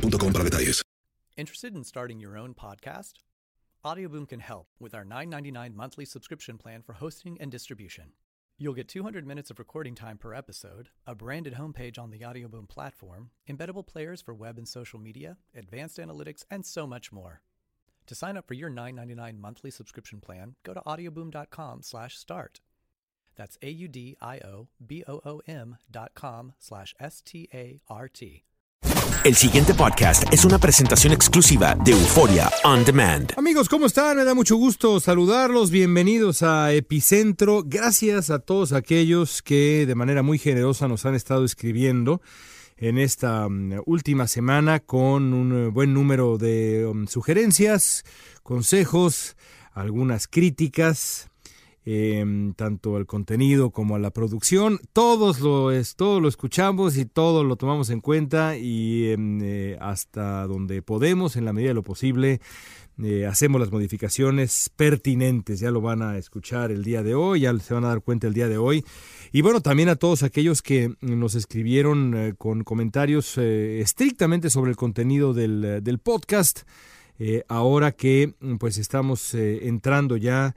para detalles. Interested in starting your own podcast? Audioboom can help with our $9.99 monthly subscription plan for hosting and distribution. You'll get 200 minutes of recording time per episode, a branded homepage on the Audioboom platform, embeddable players for web and social media, advanced analytics, and so much more. To sign up for your $9.99 monthly subscription plan, go to audioboom.com/start. That's a-u-d-i-o-b-o-o-m dot com slash S-T-A-R-T. El siguiente podcast es una presentación exclusiva de Euforia On Demand. Amigos, ¿cómo están? Me da mucho gusto saludarlos. Bienvenidos a Epicentro. Gracias a todos aquellos que de manera muy generosa nos han estado escribiendo en esta um, última semana con un buen número de um, sugerencias, consejos, algunas críticas eh, tanto al contenido como a la producción. Todos lo, es, todo lo escuchamos y todo lo tomamos en cuenta y em, eh, hasta donde podemos, en la medida de lo posible, eh, hacemos las modificaciones pertinentes. Ya lo van a escuchar el día de hoy, ya se van a dar cuenta el día de hoy. Y bueno, también a todos aquellos que nos escribieron eh, con comentarios estrictamente sobre el contenido del, del podcast. ahora que pues estamos entrando ya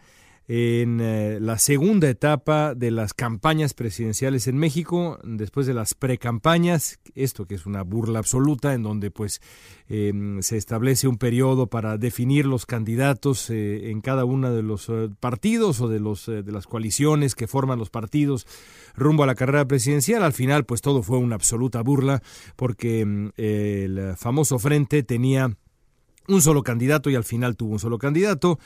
en eh, la segunda etapa de las campañas presidenciales en México, después de las precampañas, esto que es una burla absoluta, en donde pues em, se establece un periodo para definir los candidatos eh, en cada uno de los eh, partidos o de, los, de las coaliciones que forman los partidos rumbo a la carrera presidencial. Al final pues todo fue una absoluta burla porque em, el famoso frente tenía un solo candidato y al final tuvo un solo candidato.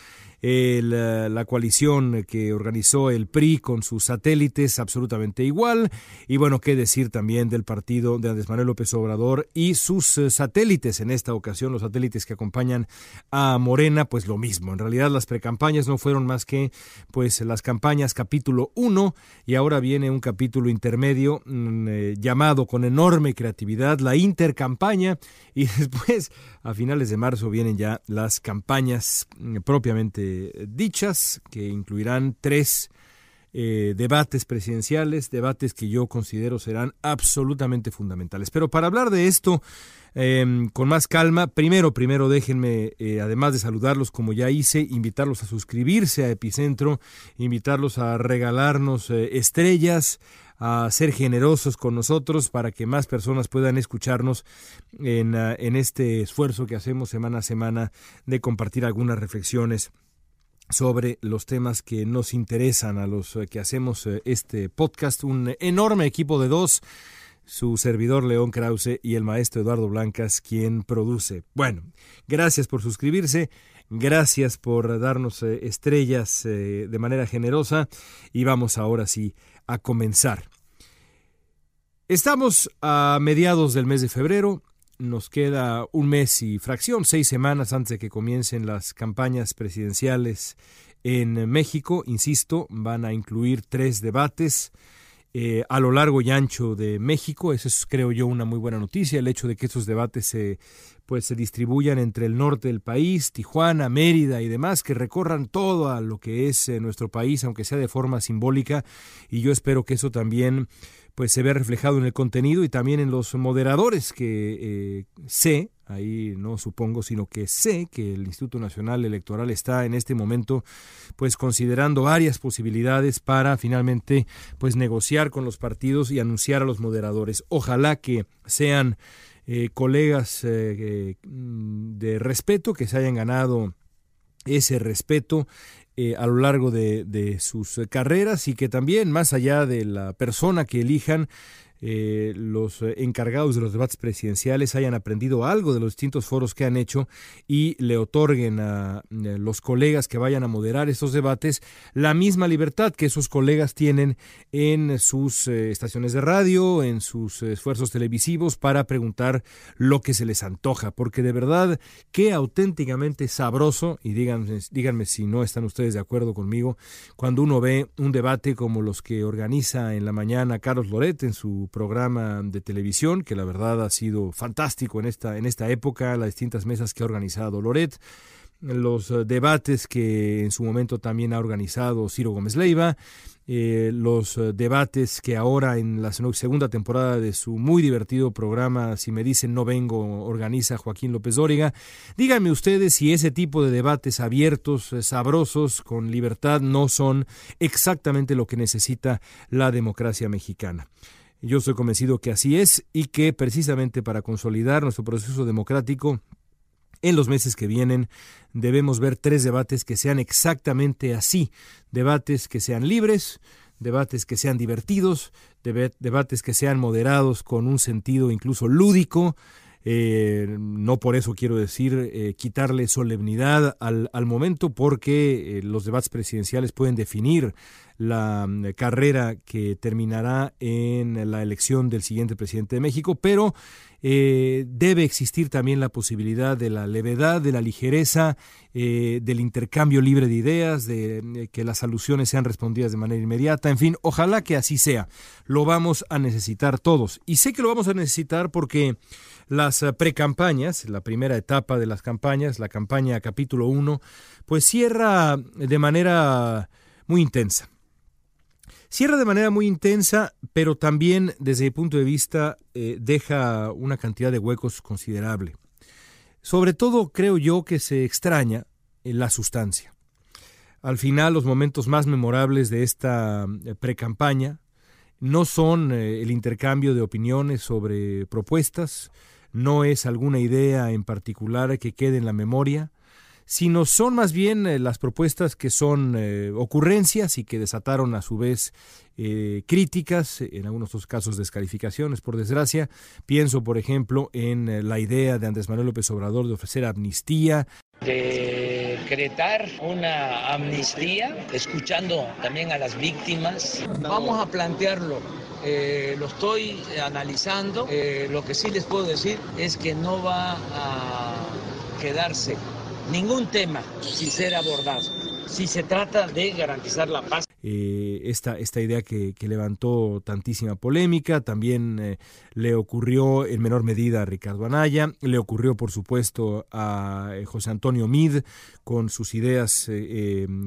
El, la coalición que organizó el PRI con sus satélites absolutamente igual. Y bueno, qué decir también del partido de Andrés Manuel López Obrador y sus eh, satélites en esta ocasión, los satélites que acompañan a Morena, pues lo mismo. En realidad las precampañas no fueron más que pues las campañas capítulo 1 y ahora viene un capítulo intermedio mm, eh, llamado con enorme creatividad la intercampaña y después a finales de marzo vienen ya las campañas mm, propiamente dichas, que incluirán tres eh, debates presidenciales, debates que yo considero serán absolutamente fundamentales. Pero para hablar de esto em, con más calma, primero, primero déjenme, eh, además de saludarlos como ya hice, invitarlos a suscribirse a Epicentro, invitarlos a regalarnos eh, estrellas, a ser generosos con nosotros para que más personas puedan escucharnos en, ah, en este esfuerzo que hacemos semana a semana de compartir algunas reflexiones sobre los temas que nos interesan a los eh, que hacemos eh, este podcast. Un enorme equipo de dos, su servidor León Krause y el maestro Eduardo Blancas, quien produce. Bueno, gracias por suscribirse. Gracias por darnos eh, estrellas de manera generosa y vamos ahora sí a comenzar. Estamos a mediados del mes de febrero, nos queda un mes y fracción, seis semanas antes de que comiencen las campañas presidenciales en México. Insisto, van a incluir tres debates eh, a lo largo y ancho de México. Eso es, creo yo, una muy buena noticia, el hecho de que estos debates se, pues, se distribuyan entre el norte del país, Tijuana, Mérida y demás, que recorran todo a lo que es eh, nuestro país, aunque sea de forma simbólica, y yo espero que eso también pues se vea reflejado en el contenido y también en los moderadores que eh, sé, ahí no supongo, sino que sé que el Instituto Nacional Electoral está en este momento pues considerando varias posibilidades para finalmente pues negociar con los partidos y anunciar a los moderadores. Ojalá que sean eh, colegas eh, de respeto, que se hayan ganado ese respeto eh, a lo largo de, de, sus carreras y que también, más allá de la persona que elijan, eh, los eh, encargados de los debates presidenciales hayan aprendido algo de los distintos foros que han hecho y le otorguen a eh, los colegas que vayan a moderar estos debates la misma libertad que esos colegas tienen en sus estaciones de radio, en sus esfuerzos televisivos para preguntar lo que se les antoja, porque de verdad qué auténticamente sabroso, y díganme, díganme si no están ustedes de acuerdo conmigo, cuando uno ve un debate como los que organiza en la mañana Carlos Loret en su programa de televisión, que la verdad ha sido fantástico en esta, en esta época, las distintas mesas que ha organizado Loret, los eh, debates que en su momento también ha organizado Ciro Gómez Leiva, eh, los eh, debates que ahora en la segunda temporada de su muy divertido programa Si me dicen no vengo organiza Joaquín López Dóriga. Díganme ustedes si ese tipo de debates abiertos, sabrosos, con libertad, no son exactamente lo que necesita la democracia mexicana. Yo estoy convencido que así es y que precisamente para consolidar nuestro proceso democrático en los meses que vienen debemos ver tres debates que sean exactamente así, debates que sean libres, debates que sean divertidos, debates que sean moderados con un sentido incluso lúdico, eh, no por eso quiero decir eh, quitarle solemnidad al, al momento, porque eh, los debates presidenciales pueden definir la mm, carrera que terminará en la elección del siguiente presidente de México, pero eh, debe existir también la posibilidad de la levedad, de la ligereza, eh, del intercambio libre de ideas, de, de, que las alusiones sean respondidas de manera inmediata, en fin, ojalá que así sea. Lo vamos a necesitar todos. Y sé que lo vamos a necesitar porque las precampañas, la primera etapa de las campañas, la campaña capítulo 1, pues cierra de manera muy intensa. Cierra de manera muy intensa, pero también desde mi punto de vista eh, deja una cantidad de huecos considerable. Sobre todo creo yo que se extraña en la sustancia. Al final los momentos más memorables de esta eh, precampaña no son eh, el intercambio de opiniones sobre propuestas, no es alguna idea en particular que quede en la memoria, sino son más bien eh, las propuestas que son eh, ocurrencias y que desataron a su vez eh, críticas, en algunos otros casos descalificaciones, por desgracia. Pienso, por ejemplo, en eh, la idea de Andrés Manuel López Obrador de ofrecer amnistía. Decretar una amnistía, escuchando también a las víctimas. Vamos a plantearlo. Eh, lo estoy analizando. lo que sí les puedo decir es que no va a quedarse ningún tema sin ser abordado. Si se trata de garantizar la paz. Eh, esta, esta idea que, levantó tantísima polémica, también eh, le ocurrió en menor medida a Ricardo Anaya, le ocurrió por supuesto a eh, José Antonio Mid con sus ideas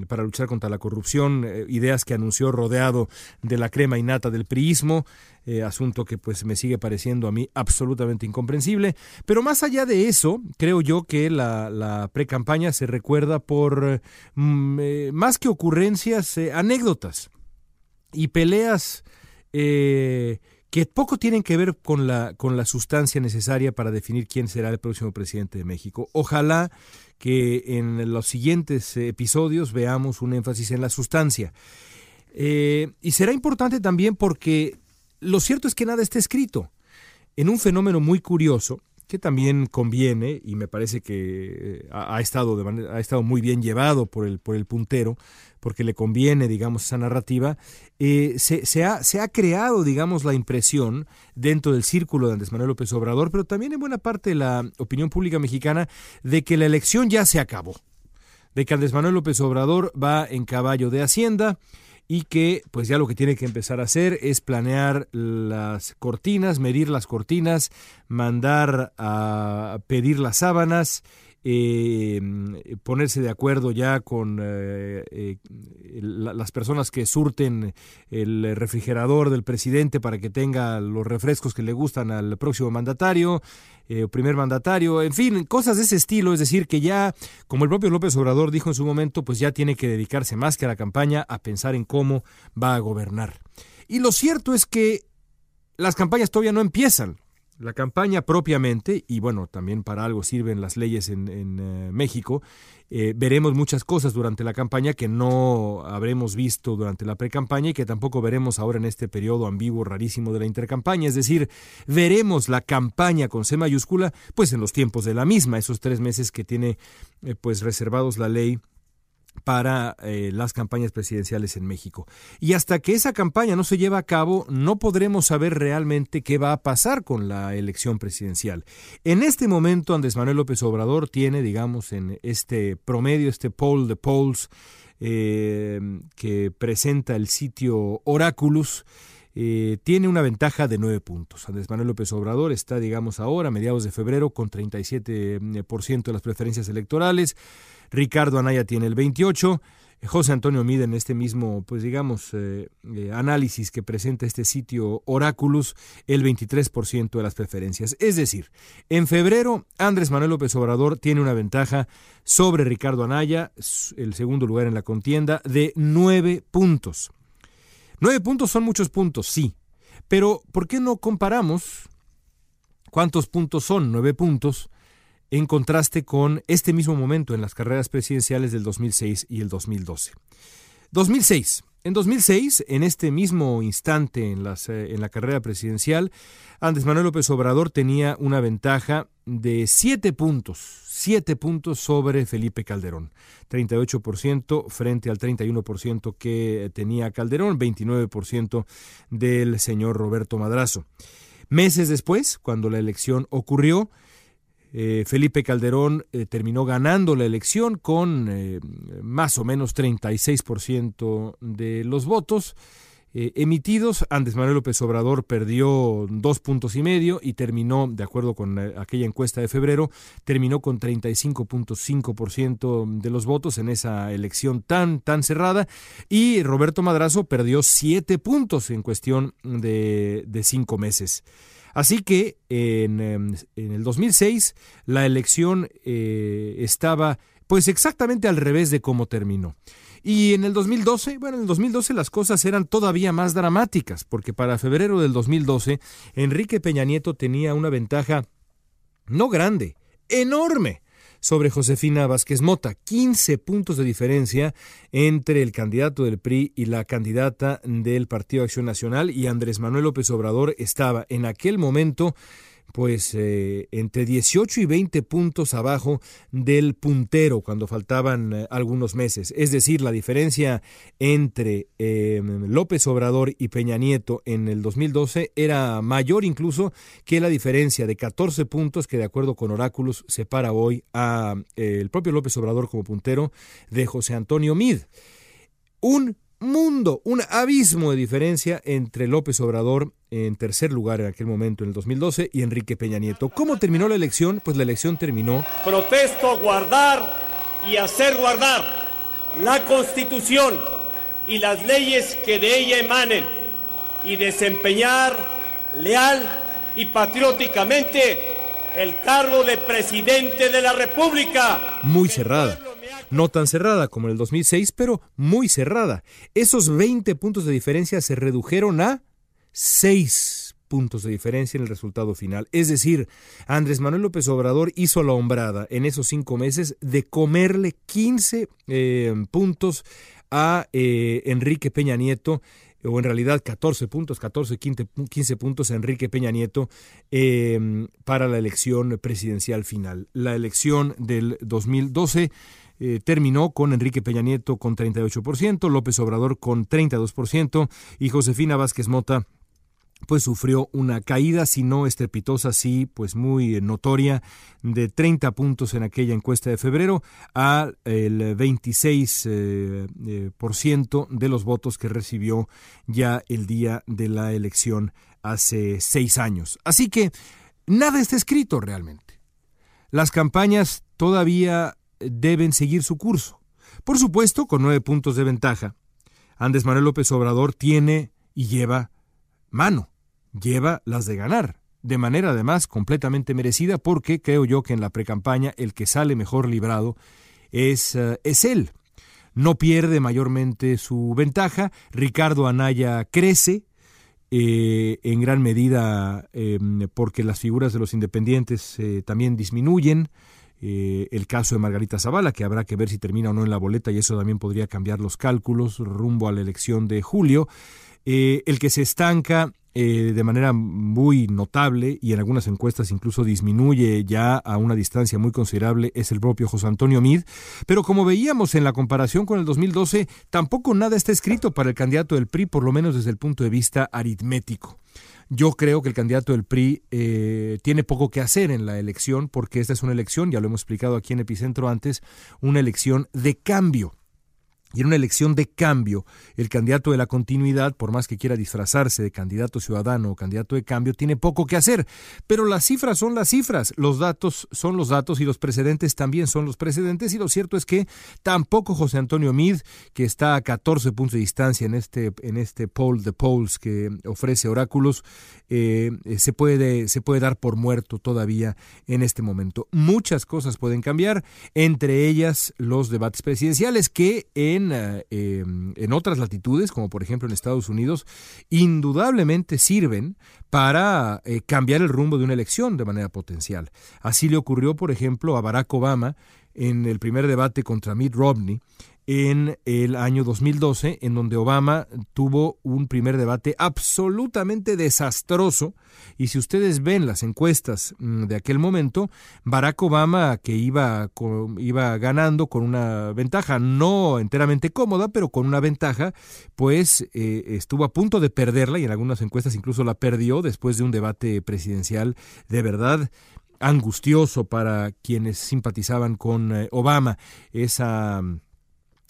para luchar contra la corrupción, ideas que anunció rodeado de la crema innata del priismo, eh, asunto que pues me sigue pareciendo a mí absolutamente incomprensible. Pero más allá de eso, creo yo que la, la pre-campaña se recuerda por mm, eh, más que ocurrencias, eh, anécdotas y peleas que poco tienen que ver con la, con la sustancia necesaria para definir quién será el próximo presidente de México. Ojalá que en los siguientes episodios veamos un énfasis en la sustancia. Y será importante también porque lo cierto es que nada está escrito. En un fenómeno muy curioso, que también conviene, y me parece que ha, ha estado, de manera, ha estado muy bien llevado por el, por el puntero, porque le conviene, digamos, esa narrativa, eh, se, se, ha, se, ha, creado, digamos, la impresión dentro del círculo de Andrés Manuel López Obrador, pero también en buena parte de la opinión pública mexicana, de que la elección ya se acabó, de que Andrés Manuel López Obrador va en caballo de Hacienda, y que pues ya lo que tiene que empezar a hacer es planear las cortinas, medir las cortinas, mandar a pedir las sábanas, eh, ponerse de acuerdo ya con eh, eh, las personas que surten el refrigerador del presidente para que tenga los refrescos que le gustan al próximo mandatario, eh, primer mandatario, en fin, cosas de ese estilo, es decir, que ya, como el propio López Obrador dijo en su momento, pues ya tiene que dedicarse más que a la campaña a pensar en cómo va a gobernar. Y lo cierto es que las campañas todavía no empiezan. La campaña propiamente, y bueno, también para algo sirven las leyes en, eh, México, eh, veremos muchas cosas durante la campaña que no habremos visto durante la precampaña y que tampoco veremos ahora en este periodo ambiguo, rarísimo de la intercampaña. Es decir, veremos la campaña con C mayúscula, pues en los tiempos de la misma, esos tres meses que tiene eh, pues reservados la ley para eh, las campañas presidenciales en México. Y hasta que esa campaña no se lleva a cabo, no podremos saber realmente qué va a pasar con la elección presidencial. En este momento, Andrés Manuel López Obrador tiene, digamos, en este promedio, este poll de polls eh, que presenta el sitio Oraculus, eh, tiene una ventaja de nueve puntos. Andrés Manuel López Obrador está, digamos, ahora, a mediados de febrero, con 37% de las preferencias electorales. Ricardo Anaya tiene el 28. José Antonio Mide en este mismo, pues digamos, eh, eh, análisis que presenta este sitio Oráculos, el 23% de las preferencias. Es decir, en febrero, Andrés Manuel López Obrador tiene una ventaja sobre Ricardo Anaya, el segundo lugar en la contienda, de nueve puntos. Nueve puntos son muchos puntos, sí, pero ¿por qué no comparamos cuántos puntos son nueve puntos en contraste con este mismo momento en las carreras presidenciales del 2006 y el 2012. 2006. En 2006, en este mismo instante en, las, eh, en la carrera presidencial, Andrés Manuel López Obrador tenía una ventaja de 7 puntos, 7 puntos sobre Felipe Calderón. 38% frente al 31% que tenía Calderón, 29% del señor Roberto Madrazo. Meses después, cuando la elección ocurrió, eh, Felipe Calderón eh, terminó ganando la elección con eh, más o menos 36% de los votos emitidos. Andrés Manuel López Obrador perdió dos puntos y medio y terminó, de acuerdo con aquella encuesta de febrero, terminó con 35.5% de los votos en esa elección tan, tan cerrada. Y Roberto Madrazo perdió siete puntos en cuestión de cinco meses. Así que en, em, en el 2006 la elección eh, estaba pues exactamente al revés de cómo terminó. Y en el 2012, bueno, en el 2012 las cosas eran todavía más dramáticas, porque para febrero del 2012 Enrique Peña Nieto tenía una ventaja no grande, enorme sobre Josefina Vázquez Mota. 15 puntos de diferencia entre el candidato del PRI y la candidata del Partido Acción Nacional y Andrés Manuel López Obrador estaba en aquel momento pues eh, entre 18 y 20 puntos abajo del puntero cuando faltaban eh, algunos meses. Es decir, la diferencia entre em, López Obrador y Peña Nieto en el 2012 era mayor incluso que la diferencia de 14 puntos que de acuerdo con Oráculos separa hoy a eh, el propio López Obrador como puntero de José Antonio Mid. Un mundo, un abismo de diferencia entre López Obrador en tercer lugar en aquel momento, en el 2012, y Enrique Peña Nieto. ¿Cómo terminó la elección? Pues la elección terminó. Protesto guardar y hacer guardar la Constitución y las leyes que de ella emanen y desempeñar leal y patrióticamente el cargo de presidente de la República. Muy cerrada no tan cerrada como en el 2006, pero muy cerrada. Esos 20 puntos de diferencia se redujeron a 6 puntos de diferencia en el resultado final. Es decir, Andrés Manuel López Obrador hizo la hombrada en esos cinco meses de comerle 15 eh, puntos a eh, Enrique Peña Nieto o en realidad 14 puntos, 14, 15, puntos a Enrique Peña Nieto eh, para la elección presidencial final. La elección del 2012 eh, terminó con Enrique Peña Nieto con 38%, López Obrador con 32% y Josefina Vázquez Mota pues sufrió una caída, si no estrepitosa, sí, pues muy notoria, de 30 puntos en aquella encuesta de febrero al 26% eh, eh, por ciento de los votos que recibió ya el día de la elección hace seis años. Así que nada está escrito realmente. Las campañas todavía deben seguir su curso. Por supuesto, con nueve puntos de ventaja. Andrés Manuel López Obrador tiene y lleva mano lleva las de ganar, de manera además completamente merecida porque creo yo que en la precampaña el que sale mejor librado es, eh, es él. No pierde mayormente su ventaja, Ricardo Anaya crece, eh, en gran medida em, porque las figuras de los independientes eh, también disminuyen. El caso de Margarita Zavala, que habrá que ver si termina o no en la boleta, y eso también podría cambiar los cálculos rumbo a la elección de julio. el que se estanca eh, de manera muy notable y en algunas encuestas incluso disminuye ya a una distancia muy considerable es el propio José Antonio Mid, pero como veíamos en la comparación con el 2012, tampoco nada está escrito para el candidato del PRI, por lo menos desde el punto de vista aritmético. Yo creo que el candidato del PRI eh, tiene poco que hacer en la elección porque esta es una elección, ya lo hemos explicado aquí en Epicentro antes, una elección de cambio y en una elección de cambio, el candidato de la continuidad, por más que quiera disfrazarse de candidato ciudadano o candidato de cambio, tiene poco que hacer. Pero las cifras son las cifras, los datos son los datos y los precedentes también son los precedentes. Y lo cierto es que tampoco José Antonio Mid, que está a 14 puntos de distancia en este, en este poll de polls que ofrece Oráculos, eh, se, puede, se puede dar por muerto todavía en este momento. Muchas cosas pueden cambiar, entre ellas los debates presidenciales que en eh, en, otras latitudes, como por ejemplo en Estados Unidos, indudablemente sirven para eh, cambiar el rumbo de una elección de manera potencial. Así le ocurrió, por ejemplo, a Barack Obama en el primer debate contra Mitt Romney, en el año 2012, en donde Obama tuvo un primer debate absolutamente desastroso. Y si ustedes ven las encuestas mm, de aquel momento, Barack Obama, que iba, iba ganando con una ventaja, no enteramente cómoda, pero con una ventaja, pues eh, estuvo a punto de perderla y en algunas encuestas incluso la perdió después de un debate presidencial de verdad angustioso para quienes simpatizaban con eh, Obama. Esa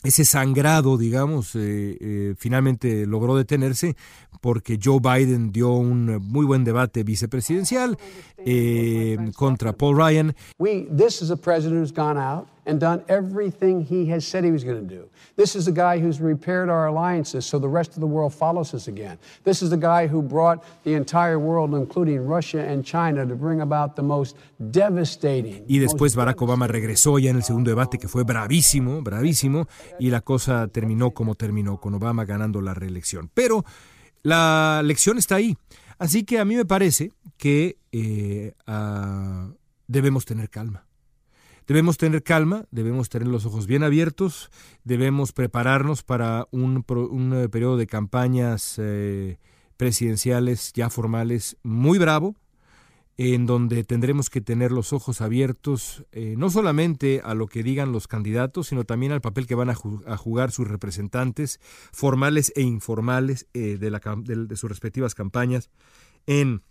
ese sangrado, digamos, eh, eh, finalmente logró detenerse porque Joe Biden dio un muy buen debate vicepresidencial eh, contra Paul Ryan. We, this is a president who's gone out and done everything he has said he was going to do. This is the guy who's repaired our alliances so the rest of the world follows us again. This is the guy who brought the entire world, including Russia and China, to bring about the most devastating. Y después Barack Obama regresó ya en el segundo debate que fue bravísimo, bravísimo, y la cosa terminó como terminó, con Obama ganando la reelección. Pero la lección está ahí. Así que a mí me parece que eh, uh, debemos tener calma. Debemos tener calma, debemos tener los ojos bien abiertos, debemos prepararnos para un, un eh, periodo de campañas eh, presidenciales ya formales muy bravo, en donde tendremos que tener los ojos abiertos eh, no solamente a lo que digan los candidatos, sino también al papel que van a, jugar sus representantes formales e informales de, sus respectivas campañas en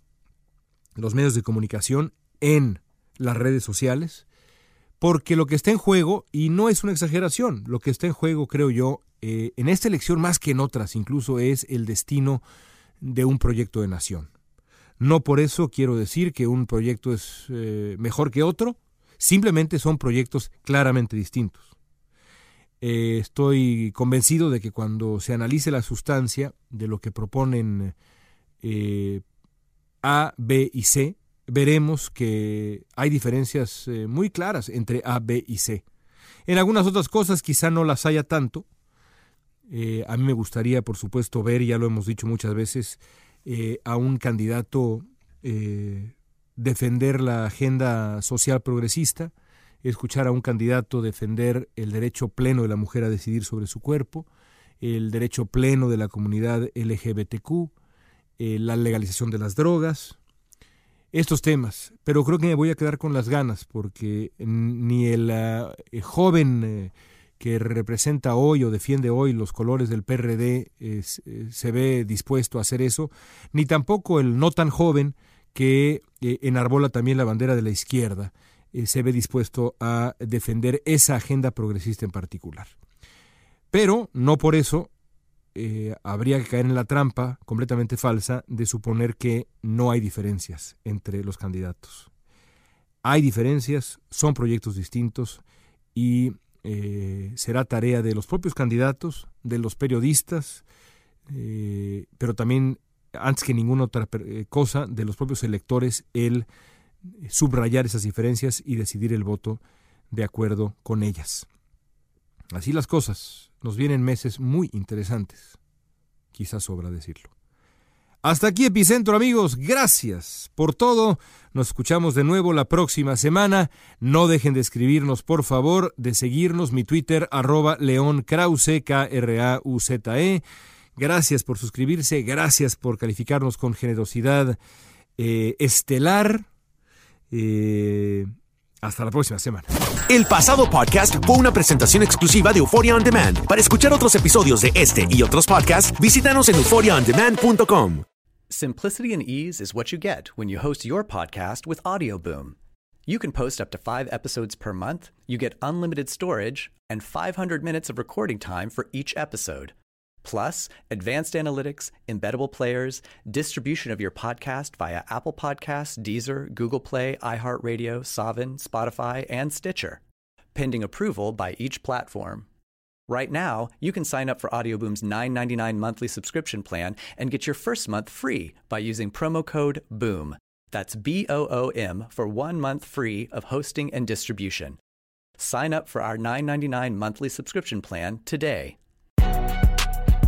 los medios de comunicación, en las redes sociales, porque lo que está en juego, y no es una exageración, lo que está en juego, creo yo, eh, en esta elección más que en otras, incluso es el destino de un proyecto de nación. No por eso quiero decir que un proyecto es eh, mejor que otro, simplemente son proyectos claramente distintos. Eh, estoy convencido de que cuando se analice la sustancia de lo que proponen A, B y C, veremos que hay diferencias eh, muy claras entre A, B y C. En algunas otras cosas quizá no las haya tanto. Eh, a mí me gustaría, por supuesto, ver, ya lo hemos dicho muchas veces, eh, a un candidato defender la agenda social progresista, escuchar a un candidato defender el derecho pleno de la mujer a decidir sobre su cuerpo, el derecho pleno de la comunidad LGBTQ, la legalización de las drogas, estos temas, pero creo que me voy a quedar con las ganas porque ni el, eh, joven eh, que representa hoy o defiende hoy los colores del PRD eh, se ve dispuesto a hacer eso, ni tampoco el no tan joven que enarbola también la bandera de la izquierda se ve dispuesto a defender esa agenda progresista en particular. Pero no por eso habría que caer en la trampa completamente falsa de suponer que no hay diferencias entre los candidatos. Hay diferencias, son proyectos distintos y eh, será tarea de los propios candidatos, de los periodistas, eh, pero también, antes que ninguna otra eh, cosa, de los propios electores, el subrayar esas diferencias y decidir el voto de acuerdo con ellas. Así las cosas. Nos vienen meses muy interesantes. Quizás sobra decirlo. Hasta aquí Epicentro amigos, gracias por todo. Nos escuchamos de nuevo la próxima semana. No dejen de escribirnos, por favor, de seguirnos mi Twitter arroba León Krause, K-R-A-U-Z-E. Gracias por suscribirse, gracias por calificarnos con generosidad eh, estelar. Eh, hasta la próxima semana. El pasado podcast fue una presentación exclusiva de Euphoria On Demand. Para escuchar otros episodios de este y otros podcasts, visítanos en euphoriaondemand.com. Simplicity and ease is what you get when you host your podcast with Audioboom. You can post up to five episodes per month, you get unlimited storage, and 500 minutes of recording time for each episode. Plus, advanced analytics, embeddable players, distribution of your podcast via Apple Podcasts, Deezer, Google Play, iHeartRadio, Savin, Spotify, and Stitcher, pending approval by each platform. Right now, you can sign up for Audioboom's $9.99 monthly subscription plan and get your first month free by using promo code BOOM. That's B O O M for one month free of hosting and distribution. Sign up for our $9.99 monthly subscription plan today.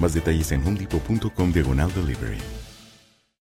Más detalles en homedepot.com diagonal delivery.